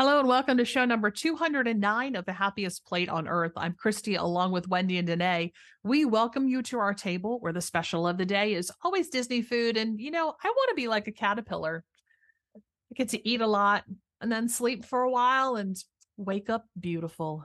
Hello and welcome to show number 209 of the happiest plate on earth. I'm Christy along with Wendy and Danae. We welcome you to our table where the special of the day is always Disney food. And, you know, I want to be like a caterpillar. I get to eat a lot and then sleep for a while and wake up beautiful.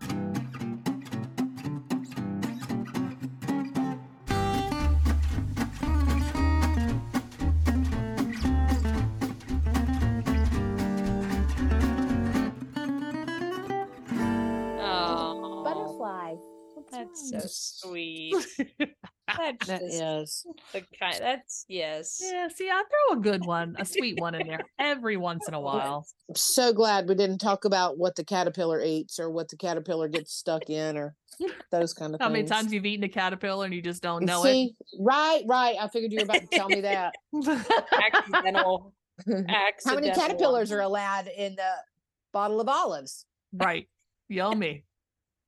That's mm, so sweet. That's That just is. the kind. That's yes. Yeah, see, I throw a good one, a sweet one in there every once in a while. I'm so glad we didn't talk about what the caterpillar eats or what the caterpillar gets stuck in or those kind of How many times you've eaten a caterpillar and you just don't know See, right, right. I figured you were about to tell me that. it? Accidental. How many caterpillars are allowed in the bottle of olives? right. Yummy.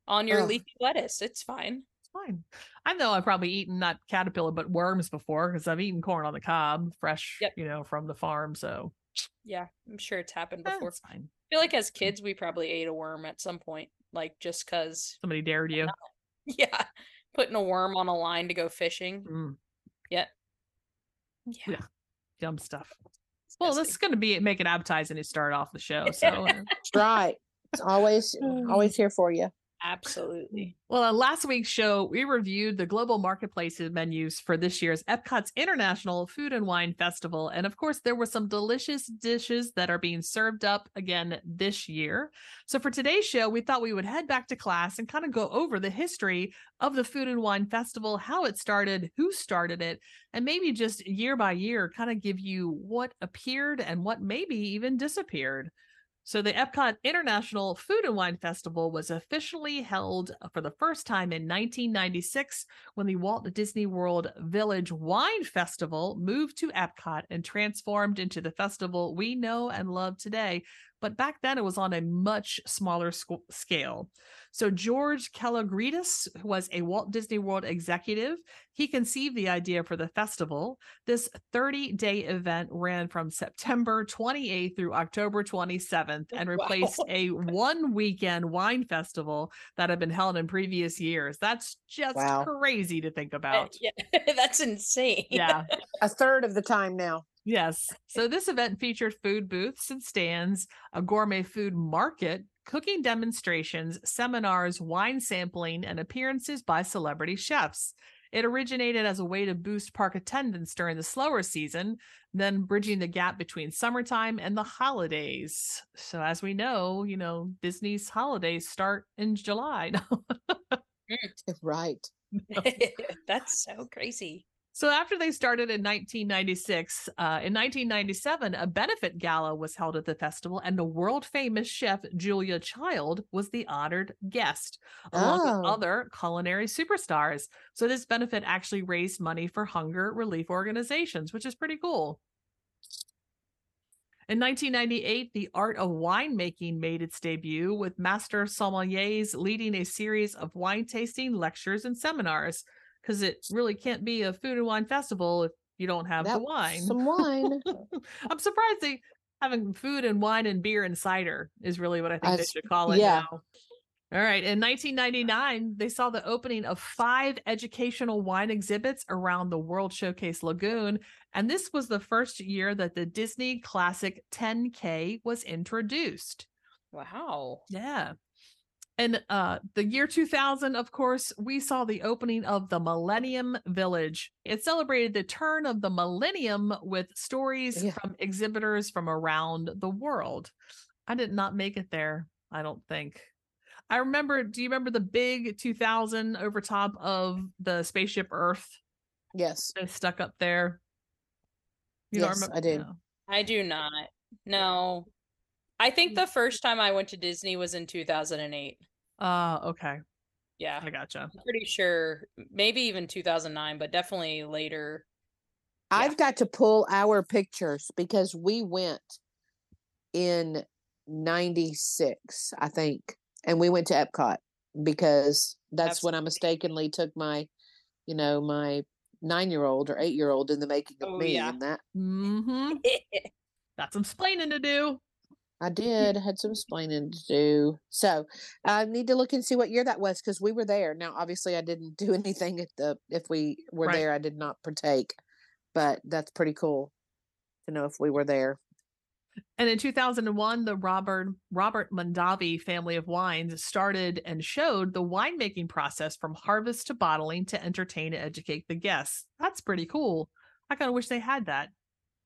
On your Ugh. leafy lettuce? It's fine. It's fine. I know I've probably eaten not caterpillar, but worms before because I've eaten corn on the cob, fresh, Yep. you know, from the farm. So Yeah, I'm sure it's happened before. that's fine. I feel like as kids we probably ate a worm at some point, like just cause. Somebody dared you. Yeah, putting a worm on a line to go fishing. Mm, Yeah. Yeah. yum stuff. Well, this is going to be make it appetizing to start off the show. So, uh, That's right. It's always, always here for you. Absolutely. well, on last week's show, we reviewed the global marketplace menus for this year's Epcot's International Food and Wine Festival. And of course, there were some delicious dishes that are being served up again this year. So, for today's show, we thought we would head back to class and kind of go over the history of the Food and Wine Festival, how it started, who started it, and maybe just year by year kind of give you what appeared and what maybe even disappeared. So, the Epcot International Food and Wine Festival was officially held uh, for the first time in 1996 when the Walt Disney World Village Wine Festival moved to Epcot and transformed into the festival we know and love today. But back then, it was on a much smaller sc- scale. So, George Kalogridis was a Walt Disney World executive. He conceived the idea for the festival. This 30 day event ran from September 28th through October 27th and Wow. replaced a one weekend wine festival that had been held in previous years. That's just Wow. crazy to think Uh, about. yeah, that's insane. Yeah. A third of the time now. Yes. So this event featured food booths and stands, a gourmet food market, cooking demonstrations, seminars, wine sampling, and appearances by celebrity chefs. It originated as a way to boost park attendance during the slower season, then bridging the gap between summertime and the holidays. So as we know, you know, Disney's holidays start in July. Right. that's so crazy. So after they started in 1996, uh, in 1997, a benefit gala was held at the festival, and the world famous chef Julia Child was the honored guest, along with Oh. other culinary superstars. So this benefit actually raised money for hunger relief organizations, which is pretty cool. In 1998, the art of winemaking made its debut, with master sommeliers leading a series of wine tasting lectures and seminars. Because it really can't be a food and wine festival if you don't have the wine. Some wine. I'm surprised they having food and wine and beer and cider is really what I think I they should call it yeah. now. All right. In 1999, they saw the opening of five educational wine exhibits around the World Showcase Lagoon. And this was the first year that the Disney Classic 10K was introduced. Wow. Yeah. And uh the year 2000, of course, we saw the opening of the Millennium Village. It celebrated the turn of the millennium with stories Yeah. from exhibitors from around the world. I did not make it there, I don't think. I remember, do you remember the big 2000 over top of the spaceship Earth Yes. that's stuck up there? Yes, I do. No. I do not. No. I think the first time I went to Disney was in 2008. Uh, okay. Yeah. I gotcha. I'm pretty sure maybe even 2009, but definitely later. Yeah. I've got to pull our pictures because we went in 96, I think. And we went to Epcot because that's when I mistakenly took my, you know, my nine year old or eight year old in the making of Oh, me yeah. and that. Mm-hmm. Got some splaining to do. I did. I had some explaining to do. So I need to look and see what year that was because we were there. Now, obviously, I didn't do anything at the. If we were Right. there, I did not partake, but that's pretty cool to know if we were there. And in 2001, the Robert Robert Mondavi family of wines started and showed the winemaking process from harvest to bottling to entertain and educate the guests. That's pretty cool. I kind of wish they had that.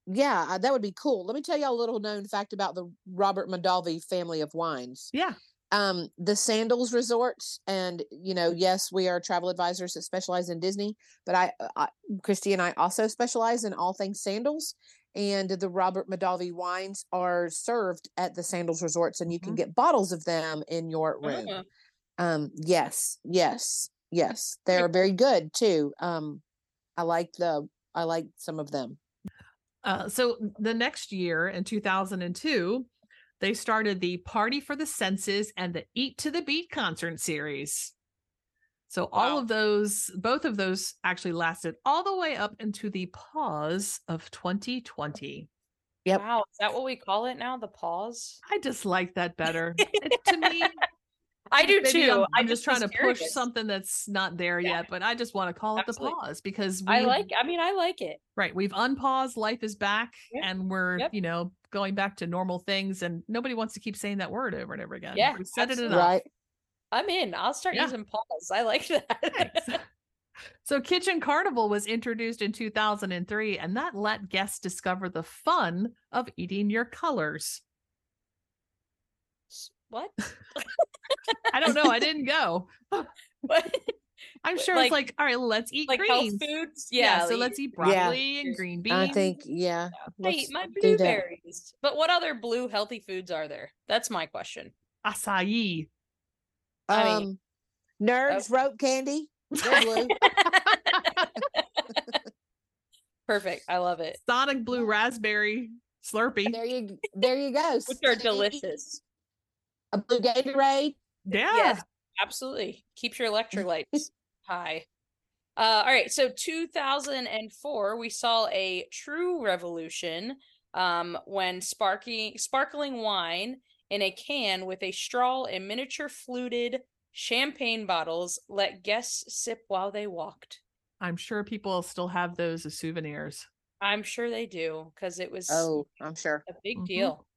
Yeah, uh, that would be cool. Let me tell y'all a little known fact about the Robert Mondavi family of wines. Yeah. um the sandals resorts and you know yes we are travel advisors that specialize in disney but i, I christy and i also specialize in all things sandals and the robert Mondavi wines are served at the sandals resorts and you can Mhm. get bottles of them in your room Uh, um yes yes yes they're very good too um i like the i like some of them Uh, so the next year in 2002, they started the Party for the Senses and the Eat to the Beat concert series. So all Wow. of those, both of those actually lasted all the way up into the pause of 2020. Yep. Wow, is that what we call it now? The pause? I just like that better. It- to me, I do too. I'm, I I'm just trying was to push something that's not there Yeah. yet, but I just want to call it the pause because I we've- like I mean I like it. Right. We've unpaused. Life is back. Yep. And we're, Yep. you know, going back to normal things. And nobody wants to keep saying that word over and over again. Yeah, We've said absolutely. it enough. right I'm in. I'll start Yeah. using pause. I like that. So Kitchen Carnival was introduced in 2003, and that let guests discover the fun of eating your colors. What? I don't know. I didn't go. What? I'm sure like- it's like, all right, let's eat like greens. foods? Yeah, Yeah. so let's eat Yeah. broccoli and green beans. i think yeah I eat my blueberries. But what other blue healthy foods are there? That's my question. acai. I um mean- nerds rope candy blue Perfect. I love it. Sonic blue raspberry slurpee. There you there you go. Which are delicious. A blue Gatorade. Yeah. Yes, absolutely. Keep your electrolytes high. Uh, all right, so 2004, we saw a true revolution um, when sparking sparkling wine in a can with a straw and miniature fluted champagne bottles let guests sip while they walked. I'm sure people still have those as souvenirs. I'm sure they do because it was Oh, I'm sure. a big Mhm. deal.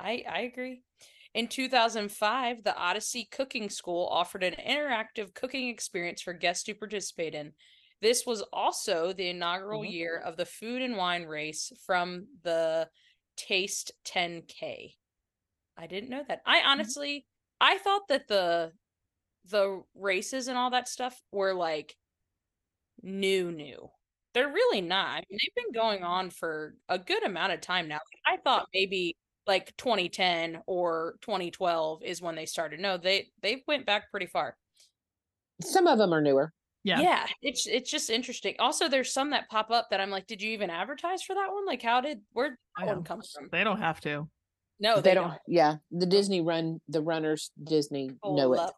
I I agree. In 2005, the Odyssey Cooking School offered an interactive cooking experience for guests to participate in. This was also the inaugural Mhm. year of the food and wine race from the Taste 10K. I didn't know that. I honestly I thought that the the races and all that stuff were like new new. They're really not. I mean, they've been going on for a good amount of time now. I thought maybe like 2010 or 2012 is when they started. No, they they went back pretty far. Some of them are newer. Yeah. Yeah, it's it's just interesting. Also, there's some that pop up that I'm like, did you even advertise for that one? Like, how did where did that one know. come from? They don't have to. No, they, don't, Yeah, the Disney run, the runners Disney oh, know it. It.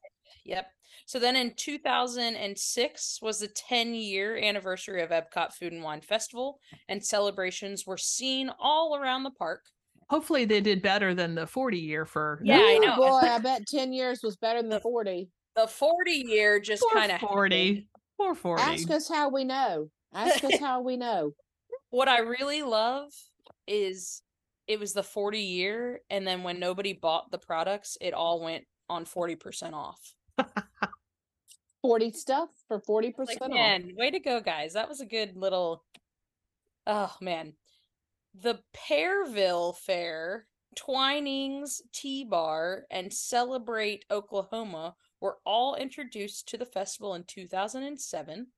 Yep. So then in 2006 was the 10 year anniversary of Epcot Food and Wine Festival, and celebrations were seen all around the park. Hopefully they did better than the 40 year for Yeah, I know. Boy, I bet ten years was better than The- forty. The 40 year just kind of 40. Poor 40. Ask us how we know. Ask us how we know. What I really love is it was the 40 year, and then when nobody bought the products, it all went on 40% off. Forty stuff for forty Like, percent off. man, way to go, guys. That was a good little. Oh, man. The Pearville Fair, Twinings Tea Bar, and Celebrate Oklahoma were all introduced to the festival in 2007,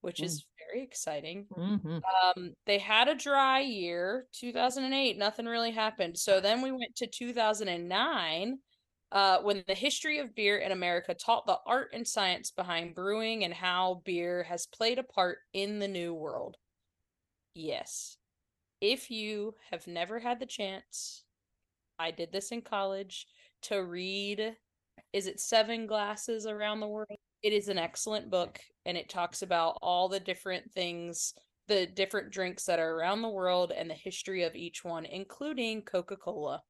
which Mm. is very exciting. hmm Um, they had a dry year, 2008, nothing really happened. So then we went to 2009, uh, when the history of beer in America taught the art and science behind brewing and how beer has played a part in the new world. Yes. If you have never had the chance, I did this in college, to read, is it Seven Glasses Around the World? It is an excellent book and it talks about all the different things, the different drinks that are around the world and the history of each one, including Coca Cola.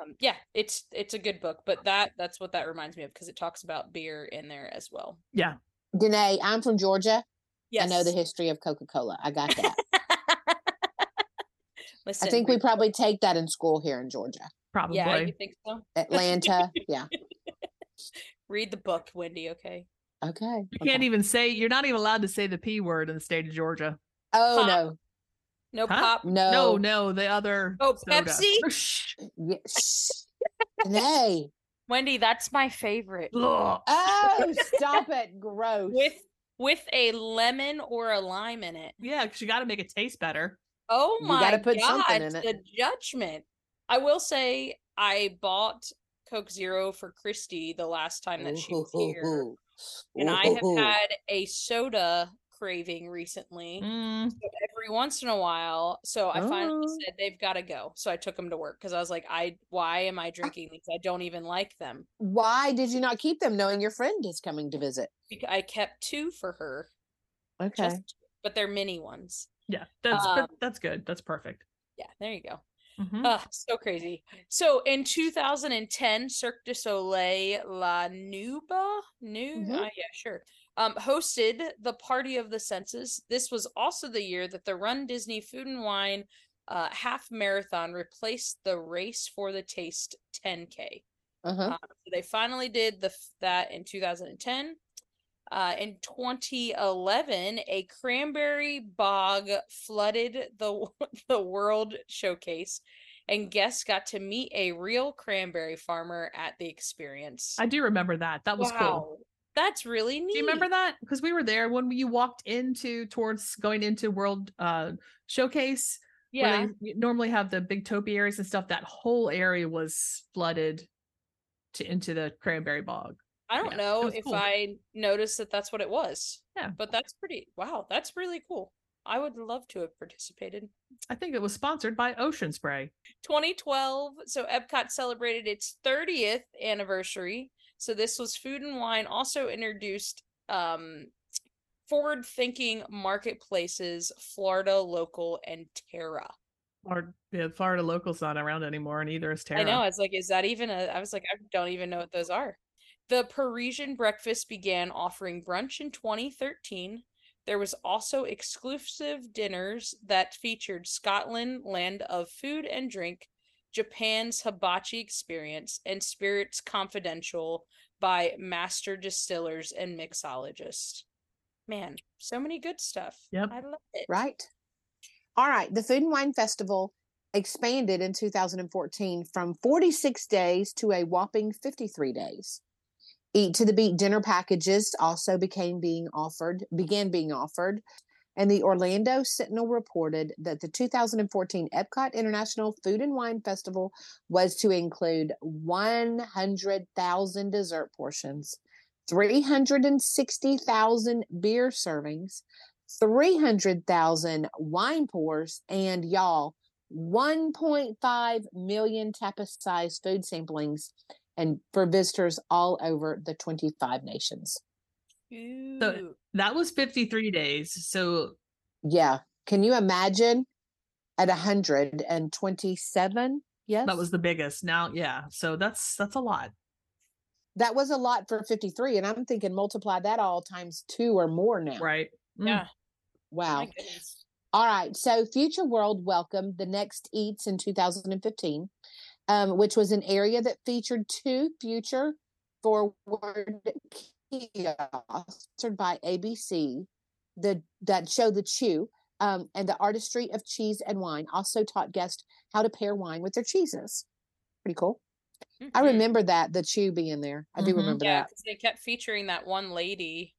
Um, yeah, it's it's a good book, but that that's what that reminds me of because it talks about beer in there as well. Yeah. Danae, I'm from Georgia. Yes, I know the history of Coca Cola. I got that. Listen, I think we probably take that in school here in Georgia. Probably. Yeah, you think so? Atlanta. yeah. Read the book, Wendy. Okay. Okay. You can't even say you're not even allowed to say the P word in the state of Georgia. Oh Pop. no. No Huh? pop. No. No, no, the other Oh, soda. Pepsi? Shh. Yeah, shh. Danae. Wendy, that's my favorite. Ugh. Oh, stop it. Gross. With with a lemon or a lime in it. Yeah, because you got to make it taste better. Oh You my gotta put god, something in it. the judgment. I will say I bought Coke Zero for Christy the last time that she was here. Ooh. And I have had a soda craving recently. Mm, So every once in a while. So I finally Oh. said they've got to go. So I took them to work because I was like, I why am I drinking these? I don't even like them. Why did you not keep them knowing your friend is coming to visit? I kept two for her, Okay. just but they're mini ones. Yeah, that's Um, that's good. That's perfect. Yeah, there you go. Mhm. Ah, so crazy. So in 2010, Cirque du Soleil La Nouba, New, Mhm. uh, yeah, sure, um, hosted the Party of the Senses. This was also the year that the Run Disney Food and Wine uh, half marathon replaced the Race for the Taste 10K. Uh-huh. Um, so they finally did the that in 2010. Uh, in 2011, a cranberry bog flooded the the World Showcase, and guests got to meet a real cranberry farmer at the experience. I do remember that. That was cool. that's really neat. Do you remember that? Because we were there when you walked into towards going into World uh Showcase. Yeah, Where they normally have the big topiaries and stuff. That whole area was flooded to into the cranberry bog. I don't it know if cool. I noticed that that's what it was. Yeah. but that's pretty. Wow, that's really cool. I would love to have participated. I think it was sponsored by Ocean Spray. 2012 so epcot celebrated its 30th anniversary so this was food and wine also introduced um forward thinking marketplaces florida local and terra Or yeah, Florida local's not around anymore, and either is Terra. i know i was like is that even a i was like i don't even know what those are the parisian breakfast began offering brunch in 2013 there was also exclusive dinners that featured Scotland, land of food and drink, Japan's hibachi experience, and Spirits Confidential by master distillers and mixologists. Man, so many good stuff. Yep. I love it. Right. All right. The Food and Wine Festival expanded in 2014 from 46 days to a whopping 53 days. Eat to the Beat dinner packages also became being offered, began being offered. And the Orlando Sentinel reported that the 2014 Epcot International Food and Wine Festival was to include 100,000 dessert portions, 360,000 beer servings, 300,000 wine pours, and y'all, 1.5 million tapas sized food samplings and for visitors all over the 25 nations. Ooh. that was 53 days. So Yeah. Can you imagine at 127? Yes. that was the biggest. Now, yeah. So that's that's a lot. that was a lot for 53 and I'm thinking multiply that all times 2 or more now. Right. Mm. Yeah. Wow. All right. So Future World welcomed the next Eats in 2015, um, which was an area that featured two future forward kiosks sponsored by ABC, the that showed the Chew, um, and the artistry of cheese and wine also taught guests how to pair wine with their cheeses. Pretty cool. I Mhm. remember that the Chew being there. I do Mhm. remember Yeah, that. because they kept featuring that one lady.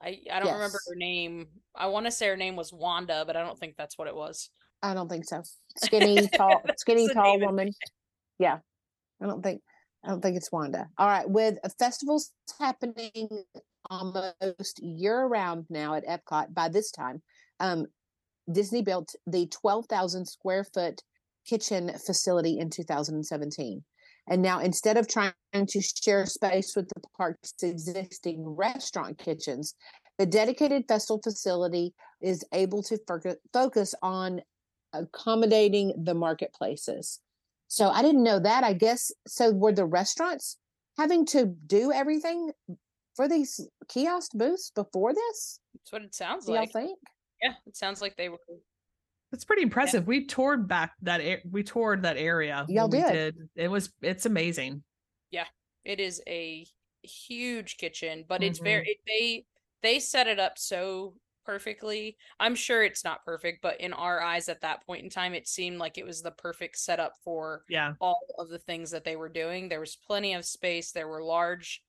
I I don't remember her name. I want to say her name was Wanda, but I don't think that's what it was. I don't think so. Skinny, tall, skinny, tall woman. Yeah, I don't think. I don't think it's Wanda. All right, with festivals happening almost year round now at Epcot. By this time, um, Disney built the twelve thousand square foot kitchen facility in 2017. And now, instead of trying to share space with the park's existing restaurant kitchens, the dedicated festival facility is able to focus on accommodating the marketplaces. So I didn't know that. I guess so. Were the restaurants having to do everything for these kiosk booths before this? That's what it sounds Do like. y'all think? Yeah, it sounds like they were. It's pretty impressive. We toured back that a- we toured that area. Y'all when we did. It was it's amazing. Yeah, it is a huge kitchen, but it's Mhm. very it, they they set it up so perfectly. I'm sure it's not perfect, but in our eyes at that point in time, it seemed like it was the perfect setup for Yeah. all of the things that they were doing. There was plenty of space. There were large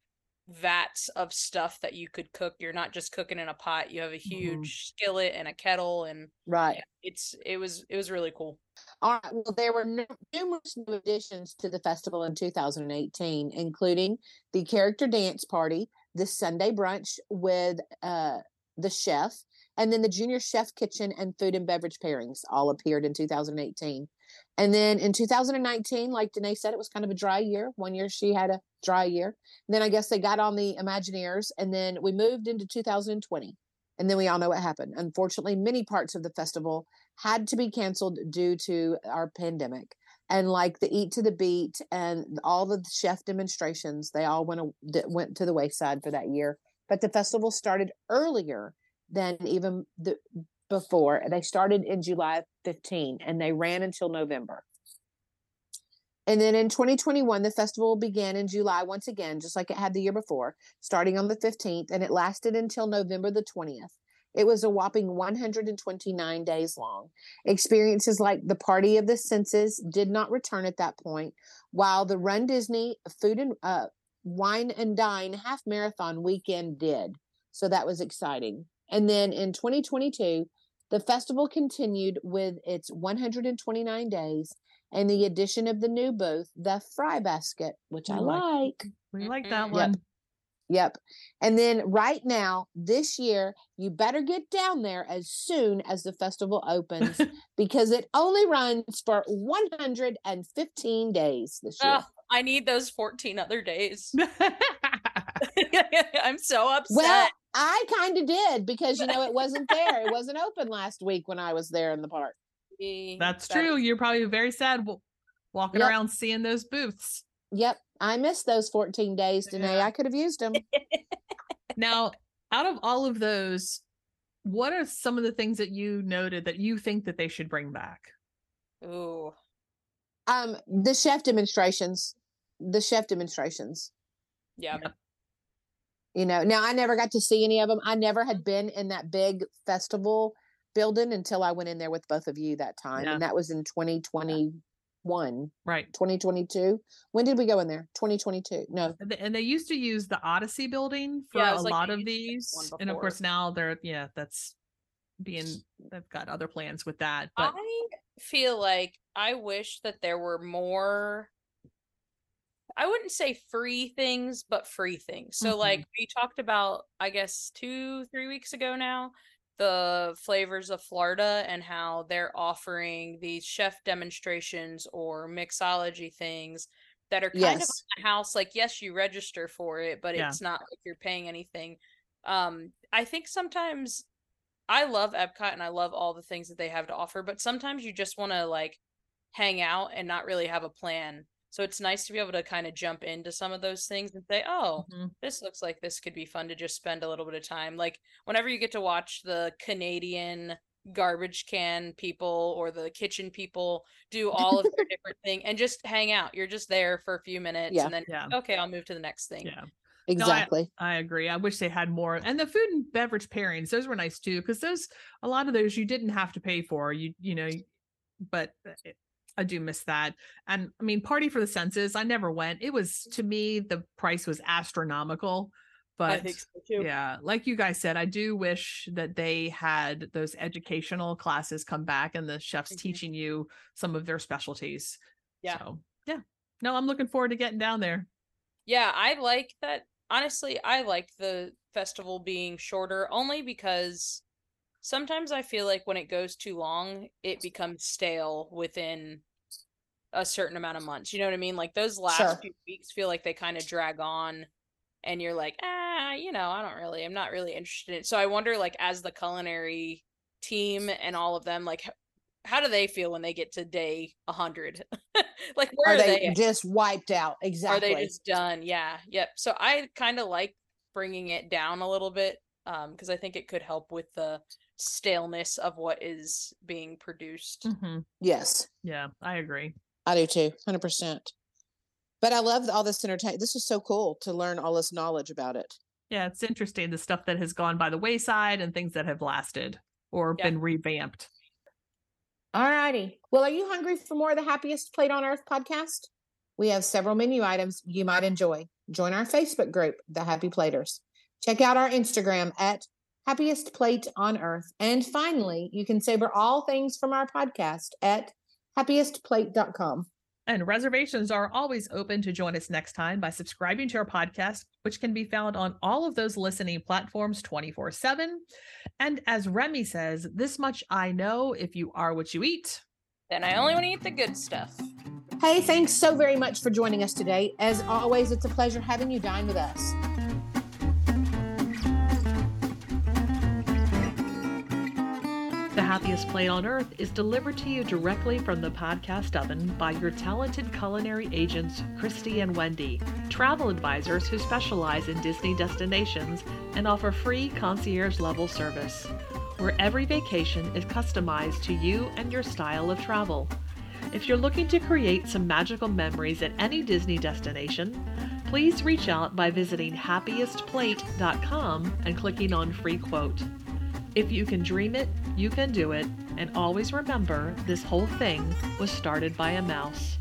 vats of stuff that you could cook. You're not just cooking in a pot. You have a huge skillet and a kettle and Right. it's it was it was really cool. All right. Well, there were nu- numerous new additions to the festival in 2018, including the character dance party, the Sunday brunch with uh, the chef, and then the junior chef kitchen and food and beverage pairings all appeared in 2018. And then in 2019, like Danae said, it was kind of a dry year. One year she had a dry year. And then I guess they got on the Imagineers, and then we moved into 2020. And then we all know what happened. Unfortunately, many parts of the festival had to be canceled due to our pandemic. And like the Eat to the Beat and all the chef demonstrations, they all went went to the wayside for that year. But the festival started earlier than even the before. They started in July 15 and they ran until November. And then in 2021, the festival began in July once again, just like it had the year before, starting on the 15th, and it lasted until November the 20th. It was a whopping 129 days long. Experiences like the Party of the Senses did not return at that point, while the Run Disney Food and uh, Wine and Dine half marathon weekend did. So that was exciting. And then in 2022, the festival continued with its 129 days and the addition of the new booth, the Fry Basket, which I like- like. We like that Mhm. Yep. one. Yep. And then right now, this year, you better get down there as soon as the festival opens because it only runs for 115 days this year. Ugh, I need those 14 other days. I'm so upset. well, I kind of did because, you know, it wasn't there. It wasn't open last week when I was there in the park. That's that true. You're probably very sad walking Yep. around seeing those booths. Yep. I missed those 14 days, Danae. Yeah. I could have used them. Now, out of all of those, what are some of the things that you noted that you think that they should bring back? Ooh. Um, the chef demonstrations, the chef demonstrations. Yeah. Yep. You know now i never got to see any of them i never had been in that big festival building until i went in there with both of you that time Yeah. and that was in 2021 Right. 2022 when did we go in there 2022 no And they, and they used to use the Odyssey building for Yeah, a like lot of used to use these. And of course now they're yeah, that's being they've got other plans with that. But I feel like I wish that there were more I wouldn't say free things, but free things. So Mhm. like we talked about I guess 2 3 weeks ago now the flavors of Florida and how they're offering these chef demonstrations or mixology things that are kind of yes a house like yes you register for it but Yeah. it's not like you're paying anything um i think sometimes i love epcot and i love all the things that they have to offer but sometimes you just want to like hang out and not really have a plan so it's nice to be able to kind of jump into some of those things and say oh Mhm. this looks like this could be fun to just spend a little bit of time like whenever you get to watch the canadian garbage can people or the kitchen people do all of their different thing and just hang out you're just there for a few minutes Yeah. and then yeah. okay i'll move to the next thing Yeah. exactly I agree. I wish they had more. And the food and beverage pairings, those were nice too, because those a lot of those you didn't have to pay for. You you know, but uh, it- I do miss that. And I mean, Party for the Senses, I never went. It was to me the price was astronomical. But i think so too yeah, like you guys said, I do wish that they had those educational classes come back and the chefs Mhm. teaching you some of their specialties. Yeah. So yeah. No, I'm looking forward to getting down there. Yeah, I like that. Honestly, I like the festival being shorter only because sometimes I feel like when it goes too long, it becomes stale within a certain amount of months. You know what I mean? Like those last Sure. few weeks feel like they kind of drag on and you're like, ah, you know, I don't really, I'm not really interested in it. So I wonder, like, as the culinary team and all of them, like, how do they feel when they get to day 100 like where are, are, they, they just wiped out? Exactly. Are they just done yeah yep so i kind of like bringing it down a little bit um because i think it could help with the staleness of what is being produced Mhm. yes, Yeah, I agree. I do too, hundred percent. But I love all this entertainment. This is so cool to learn all this knowledge about it. Yeah, it's interesting the stuff that has gone by the wayside and things that have lasted or Yeah. been revamped. All righty. Well, are you hungry for more of the Happiest Plate on Earth podcast? We have several menu items you might enjoy. Join our Facebook group, The Happy Platers. Check out our Instagram at Happiest Plate on Earth. And finally, you can savor all things from our podcast at happiestplate.com. And reservations are always open to join us next time by subscribing to our podcast, which can be found on all of those listening platforms 24 7. And as Remy says, this much I know if you are what you eat. then i only want to eat the good stuff Hey, thanks so very much for joining us today. As always, it's a pleasure having you dine with us. Happiest Plate on Earth is delivered to you directly from the podcast oven by your talented culinary agents, Christy and Wendy, travel advisors who specialize in Disney destinations and offer free concierge level service, where every vacation is customized to you and your style of travel. If you're looking to create some magical memories at any Disney destination, please reach out by visiting happiestplate.com and clicking on free quote. If you can dream it, you can do it, and always remember this whole thing was started by a mouse.